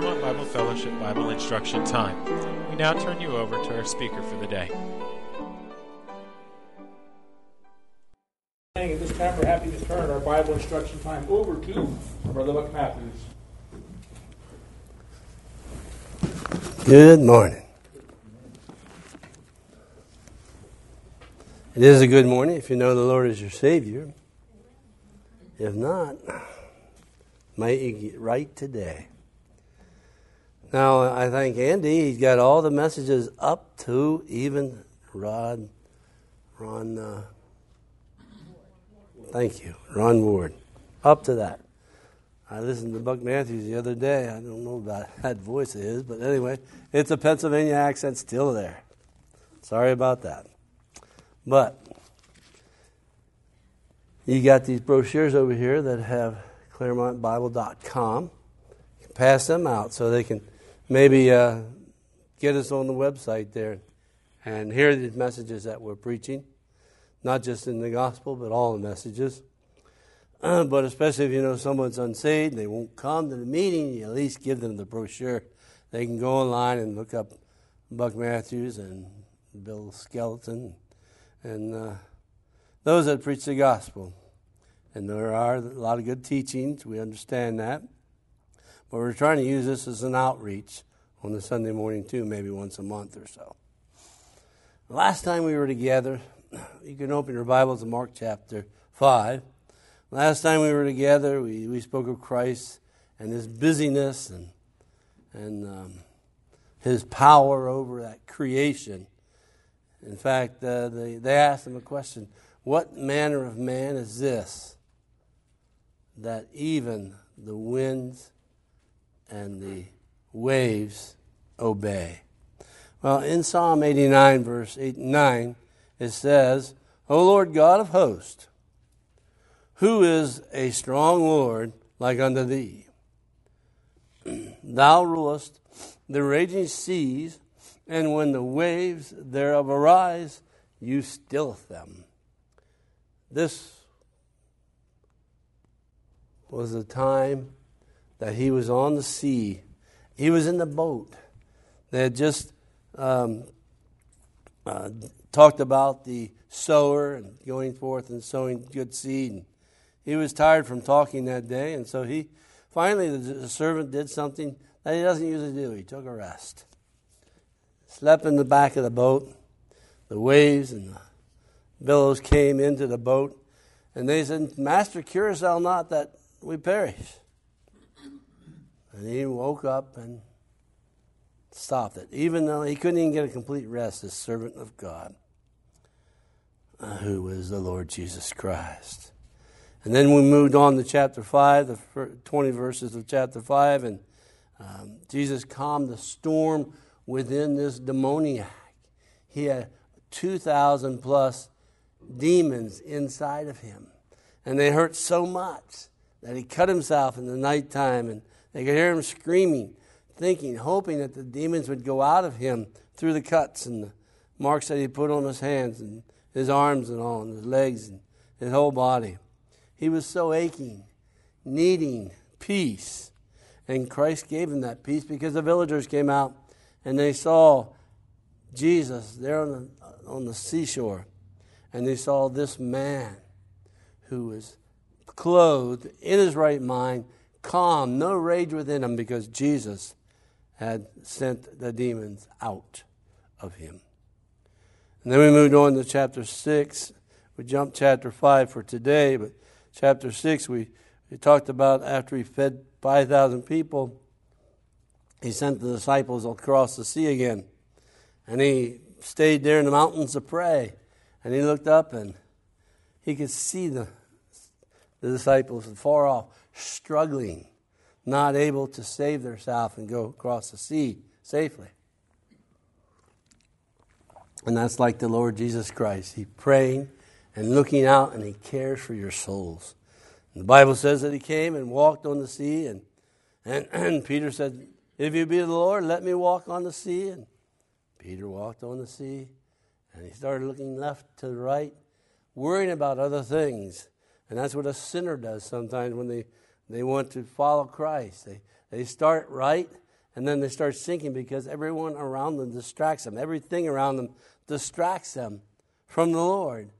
Claremont Bible Fellowship Bible Instruction Time. We now turn you over to our speaker for the day. At this time, we're happy to turn our Bible instruction time over to Brother Buck Matthews. Good morning. It is a good morning if you know the Lord is your Savior. If not, might you get right today. Now, I think Andy. He's got all the messages up to even Rod, Ron, uh, thank you, Ron Ward, up to that. I listened to Buck Matthews the other day. I don't know about that voice of his, but anyway, it's a Pennsylvania accent still there. Sorry about that. But you got these brochures over here that have ClaremontBible.com. You can pass them out so they can maybe uh, get us on the website there and hear the messages that we're preaching, not just in the gospel, but all the messages. But especially if you know someone's unsaved, and they won't come to the meeting, you at least give them the brochure. They can go online and look up Buck Matthews and Bill Skeleton and uh, those that preach the gospel. And there are a lot of good teachings, we understand that. But we're trying to use this as an outreach on the Sunday morning, too, maybe once a month or so. Last time we were together, you can open your Bibles to Mark chapter 5. Last time we were together, we, we spoke of Christ and his busyness and, and um, his power over that creation. In fact, uh, they, they asked him a question What manner of man is this that even the winds and the waves obey? Well, in Psalm 89, verse 8 and 9, it says, O Lord God of hosts, who is a strong Lord like unto thee? Thou rulest the raging seas, and when the waves thereof arise, you stilleth them. This was a time that he was on the sea. He was in the boat. They had just um, uh, talked about the sower and going forth and sowing good seed. And he was tired from talking that day, and so he finally, the, servant did something that he doesn't usually do. He took a rest, slept in the back of the boat. The waves and the billows came into the boat, and they said, Master, curest thou not that we perish? And he woke up and stopped it, even though he couldn't even get a complete rest, as servant of God, uh, who was the Lord Jesus Christ. And then we moved on to chapter 5, the 20 verses of chapter 5, and um, Jesus calmed the storm within this demoniac. He had 2,000 plus demons inside of him. And they hurt so much that he cut himself in the nighttime, and they could hear him screaming, thinking, hoping that the demons would go out of him through the cuts and the marks that he put on his hands and his arms and all, and his legs and his whole body. He was so aching, needing peace. And Christ gave him that peace because the villagers came out and they saw Jesus there on the, on the seashore. And they saw this man who was clothed in his right mind, calm, no rage within him because Jesus had sent the demons out of him. And then we moved on to chapter 6. We jumped chapter 5 for today, but chapter 6, we, we talked about after he fed 5,000 people, he sent the disciples across the sea again. And he stayed there in the mountains to pray. And he looked up and he could see the, the disciples far off, struggling, not able to save themselves and go across the sea safely. And that's like the Lord Jesus Christ. He praying and looking out, and He cares for your souls. And the Bible says that He came and walked on the sea, and, and, and Peter said, If you be the Lord, let me walk on the sea. And Peter walked on the sea, and he started looking left to the right, worrying about other things. And that's what a sinner does sometimes when they they want to follow Christ. They, they start right, and then they start sinking because everyone around them distracts them. Everything around them distracts them from the Lord.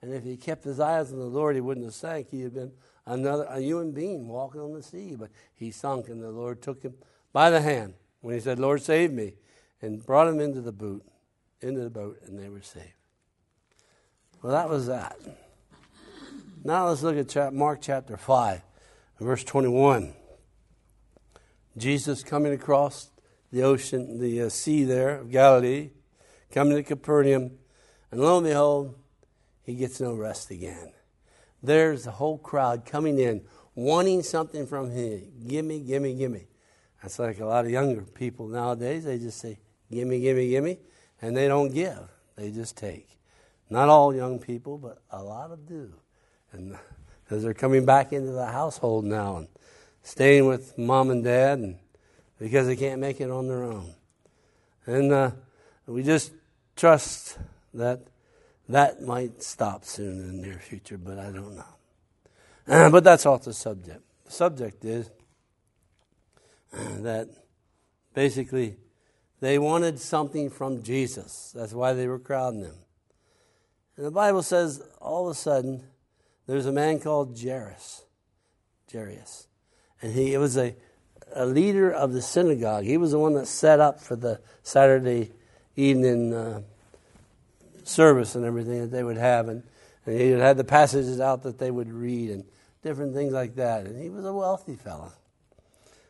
And if he kept his eyes on the Lord, he wouldn't have sank. He had been another a human being walking on the sea, but he sunk, and the Lord took him by the hand when he said, "Lord, save me," and brought him into the boat, into the boat, and they were saved. Well, that was that. Now let's look at Mark chapter five, verse twenty-one. Jesus coming across the ocean, the uh, sea there of Galilee, coming to Capernaum, and lo and behold, he gets no rest again. There's the whole crowd coming in, wanting something from him. Gimme, gimme, gimme. That's like a lot of younger people nowadays. They just say, gimme, gimme, gimme, and they don't give. They just take. Not all young people, but a lot of do. And as they're coming back into the household now and staying with mom and dad and because they can't make it on their own. And uh, we just trust that that might stop soon in the near future, but I don't know. Uh, but that's off the subject. The subject is that basically they wanted something from Jesus. That's why they were crowding him. And the Bible says all of a sudden there's a man called Jairus. Jairus. And he it was a, a leader of the synagogue. He was the one that set up for the Saturday evening uh, service and everything that they would have. And, and he had the passages out that they would read and different things like that. And he was a wealthy fellow.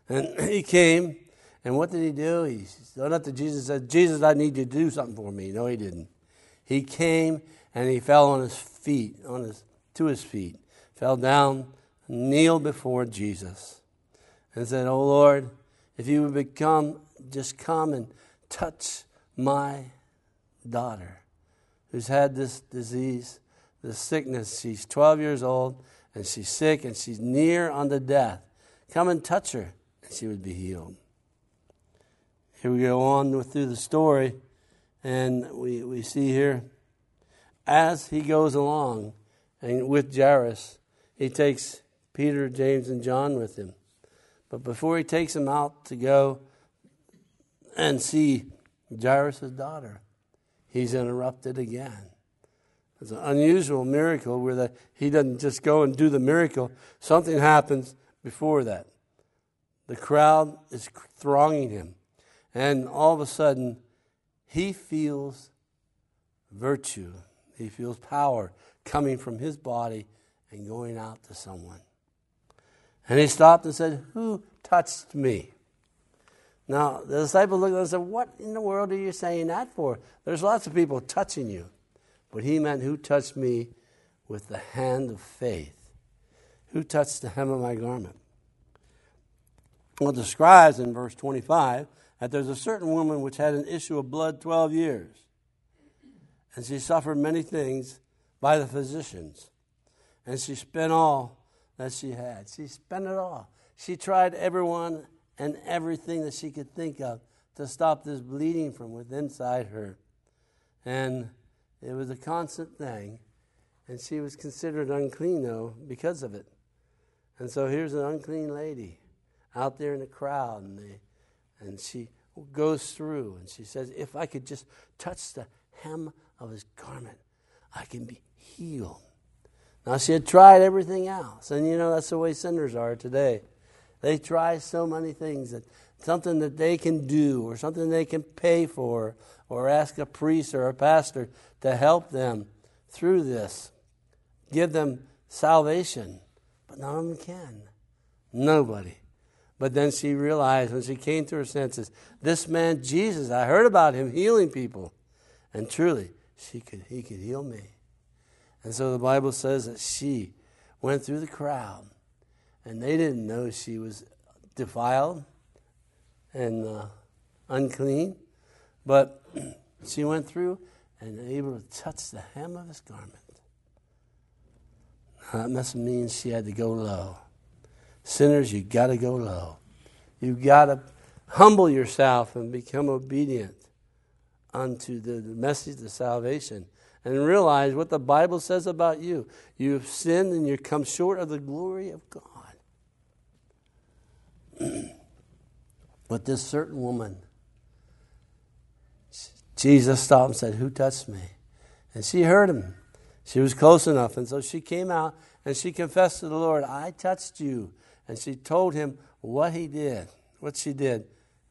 And he came, and what did he do? He stood up to Jesus and said, Jesus, I need you to do something for me. No, he didn't. He came and he fell on his feet, on his, to his feet, fell down, kneeled before Jesus, and said, Oh Lord, if you would become, just come and touch my daughter who's had this disease, this sickness. She's 12 years old and she's sick and she's near unto death. Come and touch her, and she would be healed. Here we go on through the story, and we, we see here as he goes along and with Jairus, he takes Peter, James, and John with him. But before he takes them out to go and see Jairus' daughter, he's interrupted again. It's an unusual miracle where the, he doesn't just go and do the miracle. Something happens before that. The crowd is thronging him. And all of a sudden, he feels virtue. He feels power coming from his body and going out to someone. And he stopped and said, Who touched me? Now, the disciple looked at him and said, What in the world are you saying that for? There's lots of people touching you. But he meant, Who touched me with the hand of faith? Who touched the hem of my garment? Well, it describes in verse 25 that there's a certain woman which had an issue of blood 12 years. And she suffered many things by the physicians. And she spent all that she had. She spent it all. She tried everyone and everything that she could think of to stop this bleeding from within inside her. And it was a constant thing. And she was considered unclean, though, because of it. And so here's an unclean lady out there in the crowd, and, they, and she goes through and she says, If I could just touch the hem of his garment, I can be healed. Now, she had tried everything else. And you know, that's the way sinners are today. They try so many things that something that they can do or something they can pay for or ask a priest or a pastor to help them through this, give them salvation. But none of them can. Nobody. But then she realized when she came to her senses, this man Jesus, I heard about him healing people. And truly, she could, he could heal me. And so the Bible says that she went through the crowd and they didn't know she was defiled and uh, unclean, but she went through and able to touch the hem of his garment. Now, that must mean she had to go low. Sinners, you got to go low. You've got to humble yourself and become obedient unto the, message of salvation and realize what the Bible says about you. You've sinned and you come short of the glory of God. But this certain woman, Jesus stopped and said, Who touched me? And she heard him. She was close enough. And so she came out and she confessed to the Lord, I touched you. And she told him what he did, what she did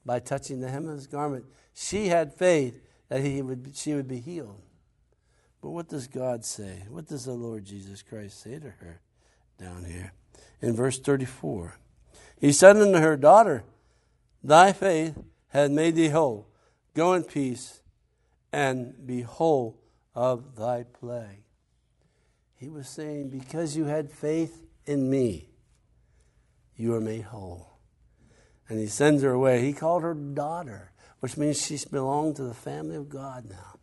by touching the hem of his garment. She had faith that he would, she would be healed. But what does God say? What does the Lord Jesus Christ say to her down here? In verse 34, He said unto her, Daughter, thy faith hath made thee whole. Go in peace and be whole of thy plague. He was saying, Because you had faith in me, you are made whole. And he sends her away. He called her daughter, which means she belonged to the family of God now.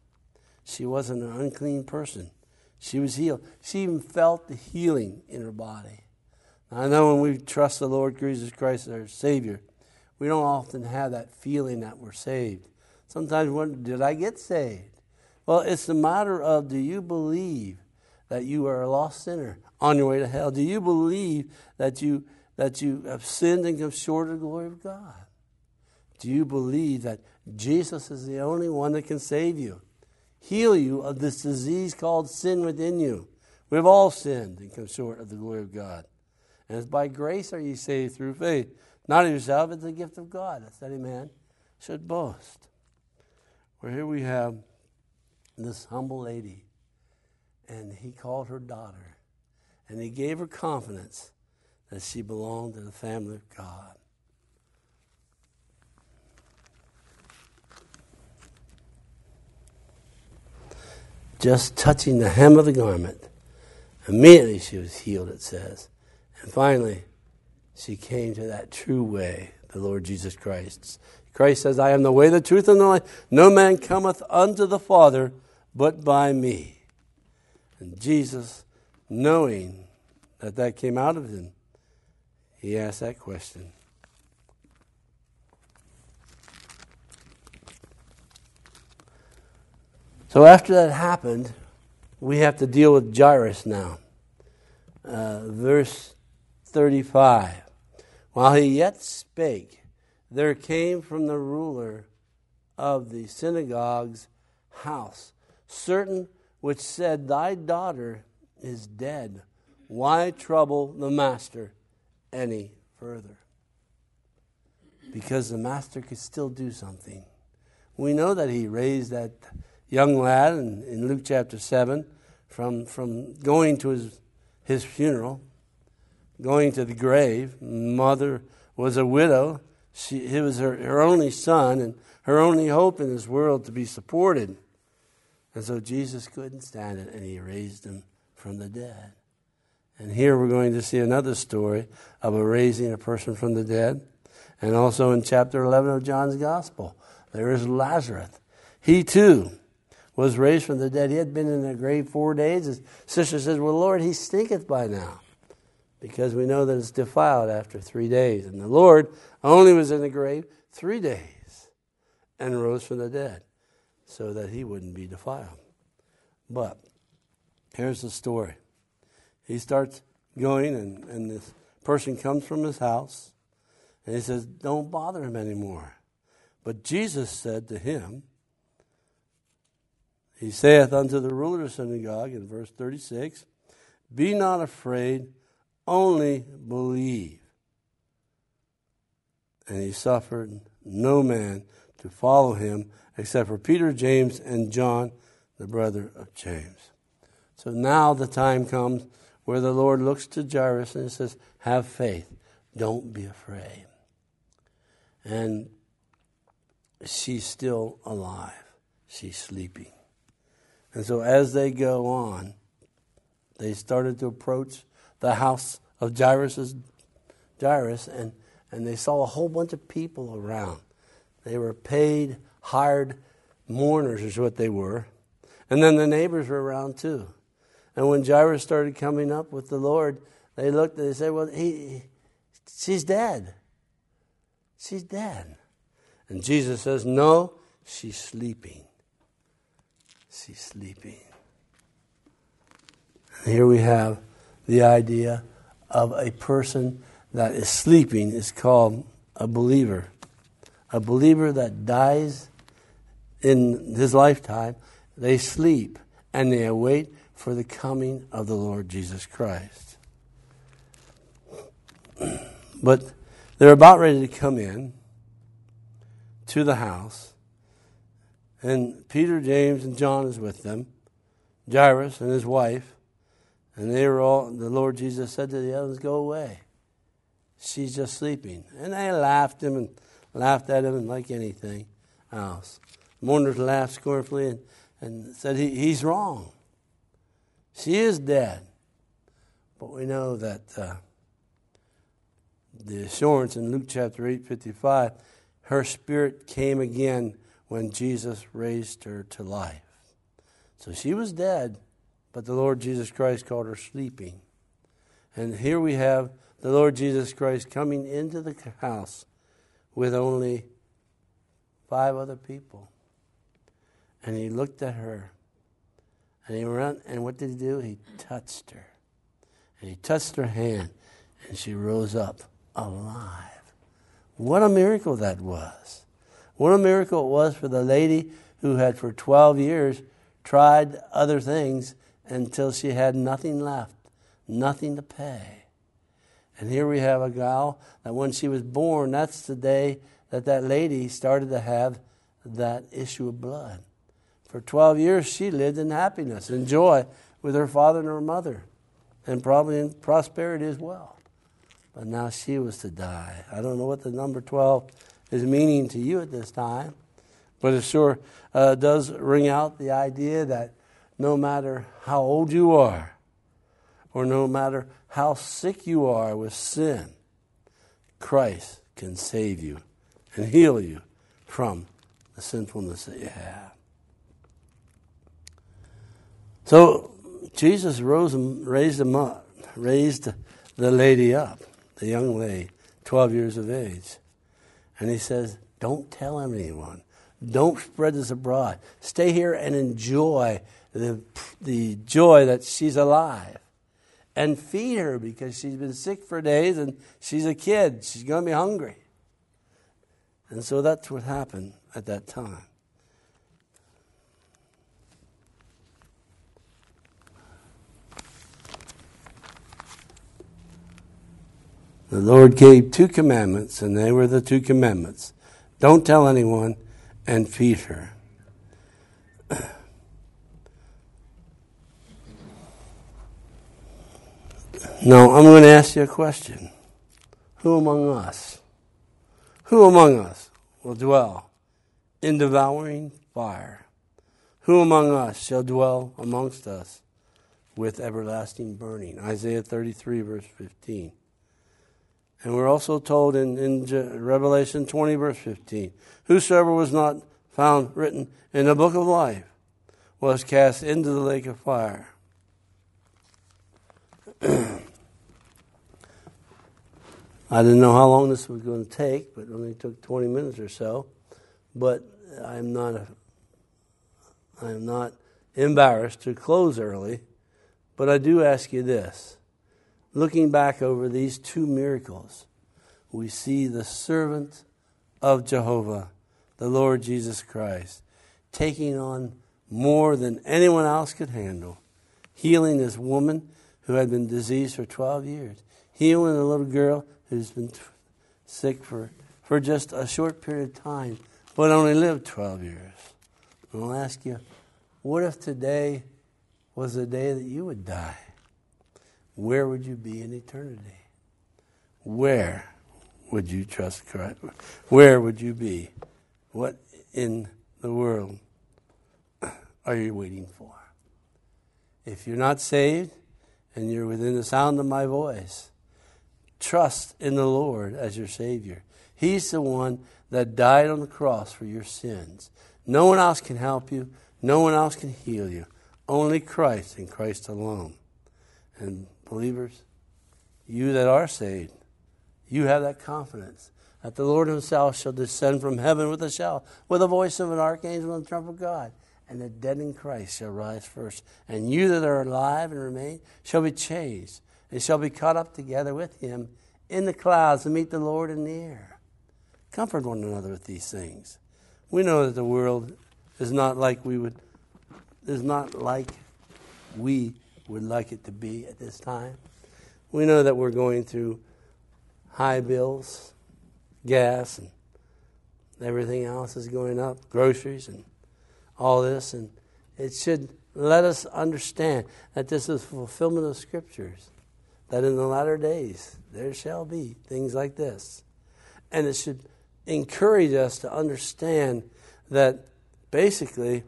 She wasn't an unclean person. She was healed. She even felt the healing in her body. I know when we trust the Lord Jesus Christ as our Savior, we don't often have that feeling that we're saved. Sometimes we wonder, did I get saved? Well, it's the matter of do you believe that you are a lost sinner on your way to hell? Do you believe that you that you have sinned and come short of the glory of God? Do you believe that Jesus is the only one that can save you, heal you of this disease called sin within you? We've all sinned and come short of the glory of God. And it's by grace are you saved through faith. Not of yourself, it's the gift of God. That any man should boast. Well, here we have this humble lady, and he called her daughter, and he gave her confidence that she belonged to the family of God. Just touching the hem of the garment, immediately she was healed, it says. And finally, she came to that true way, the Lord Jesus Christ. Christ says, I am the way, the truth, and the life. No man cometh unto the Father but by me. And Jesus, knowing that that came out of him, he asked that question. So after that happened, we have to deal with Jairus now. Uh, verse 35. While he yet spake, there came from the ruler of the synagogue's house certain which said, Thy daughter is dead. Why trouble the master? any further. Because the master could still do something. We know that he raised that young lad in, in Luke chapter 7 from, from going to his, his funeral, going to the grave. Mother was a widow. She, he was her, her only son and her only hope in this world to be supported. And so Jesus couldn't stand it, and he raised him from the dead. And here we're going to see another story of a raising a person from the dead. And also in chapter 11 of John's Gospel, there is Lazarus. He too was raised from the dead. He had been in the grave four days. His sister says, Well, Lord, he stinketh by now. Because we know that it's defiled after three days. And the Lord only was in the grave three days and rose from the dead so that he wouldn't be defiled. But here's the story he starts going, and, and this person comes from his house, and he says, Don't bother him anymore. But Jesus said to him, He saith unto the ruler of the synagogue in verse 36, Be not afraid, only believe. And he suffered no man to follow him except for Peter, James, and John, the brother of James. So now the time comes where the Lord looks to Jairus and says, Have faith, don't be afraid. And she's still alive, she's sleeping. And so as they go on, they started to approach the house of Jairus, Jairus and, and they saw a whole bunch of people around. They were paid, hired mourners, is what they were. And then the neighbors were around too. And when Jairus started coming up with the Lord, they looked and they said, Well, he, she's dead. She's dead. And Jesus says, No, she's sleeping. She's sleeping. And here we have the idea of a person that is sleeping is called a believer. a believer that dies in his lifetime, they sleep and they await for the coming of the Lord Jesus Christ. But they're about ready to come in to the house, and Peter, James, and John is with them, Jairus and his wife, and they were all. The Lord Jesus said to the others, "Go away. She's just sleeping." And they laughed him and laughed at him, and like anything else, mourners laughed scornfully and, and said, he, "He's wrong. She is dead." But we know that. Uh, the assurance in Luke chapter 8 55, her spirit came again when Jesus raised her to life. So she was dead, but the Lord Jesus Christ called her sleeping. And here we have the Lord Jesus Christ coming into the house with only five other people. And he looked at her. And he ran, and what did he do? He touched her. And he touched her hand, and she rose up alive. What a miracle that was. What a miracle it was for the lady who had for 12 years tried other things until she had nothing left, nothing to pay. And here we have a gal that when she was born, that's the day that that lady started to have that issue of blood. For 12 years, she lived in happiness and joy with her father and her mother, and probably in prosperity as well but now she was to die. I don't know what the number 12 is meaning to you at this time, but it sure uh, does ring out the idea that no matter how old you are, or no matter how sick you are with sin, Christ can save you and heal you from the sinfulness that you have. So Jesus rose raised him up, raised the lady up the young lady, 12 years of age. And he says, Don't tell anyone. Don't spread this abroad. Stay here and enjoy the, the joy that she's alive. And feed her because she's been sick for days and she's a kid. She's going to be hungry. And so that's what happened at that time. The Lord gave two commandments, and they were the two commandments don't tell anyone and feed her. Now, I'm going to ask you a question. Who among us, who among us will dwell in devouring fire? Who among us shall dwell amongst us with everlasting burning? Isaiah 33, verse 15. And we're also told in, in Revelation 20, verse 15 Whosoever was not found written in the book of life was cast into the lake of fire. I didn't know how long this was going to take, but it only took 20 minutes or so. But I'm not a, I'm not embarrassed to close early, but I do ask you this looking back over these two miracles, we see the servant of Jehovah, the Lord Jesus Christ, taking on more than anyone else could handle, healing this woman who had been diseased for 12 years, healing a little girl who's been t- sick for, for just a short period of time, but only lived 12 years. And I'll ask you, what if today was the day that you would die? Where would you be in eternity? Where would you trust Christ? Where would you be? What in the world are you waiting for? If you're not saved and you're within the sound of my voice, trust in the Lord as your Savior. He's the one that died on the cross for your sins. No one else can help you, no one else can heal you. Only Christ and Christ alone. And believers, you that are saved, you have that confidence that the Lord Himself shall descend from heaven with a shout, with the voice of an archangel and the trump of God, and the dead in Christ shall rise first. And you that are alive and remain shall be changed, and shall be caught up together with Him in the clouds to meet the Lord in the air. Comfort one another with these things. We know that the world is not like we would is not like we would like it to be at this time. We know that we're going through high bills, gas and everything else is going up, groceries and all this and it should let us understand that this is fulfillment of scriptures that in the latter days there shall be things like this. And it should encourage us to understand that basically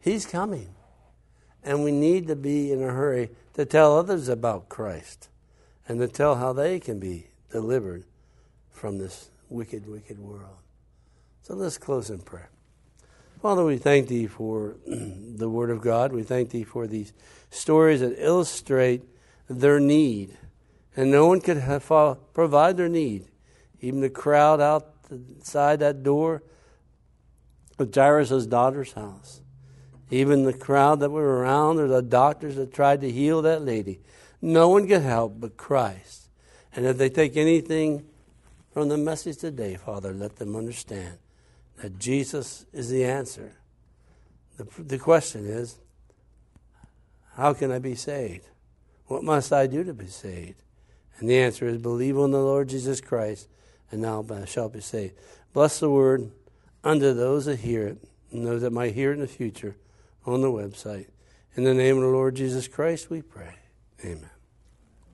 He's coming. And we need to be in a hurry to tell others about Christ and to tell how they can be delivered from this wicked, wicked world. So let's close in prayer. Father, we thank Thee for the Word of God. We thank Thee for these stories that illustrate their need. And no one could have, provide their need. Even the crowd outside that door of Jairus' daughter's house. Even the crowd that were around, or the doctors that tried to heal that lady. No one could help but Christ. And if they take anything from the message today, Father, let them understand that Jesus is the answer. The, the question is, how can I be saved? What must I do to be saved? And the answer is, believe on the Lord Jesus Christ, and thou shalt be saved. Bless the word unto those that hear it, and those that might hear it in the future on the website. In the name of the Lord Jesus Christ, we pray. Amen.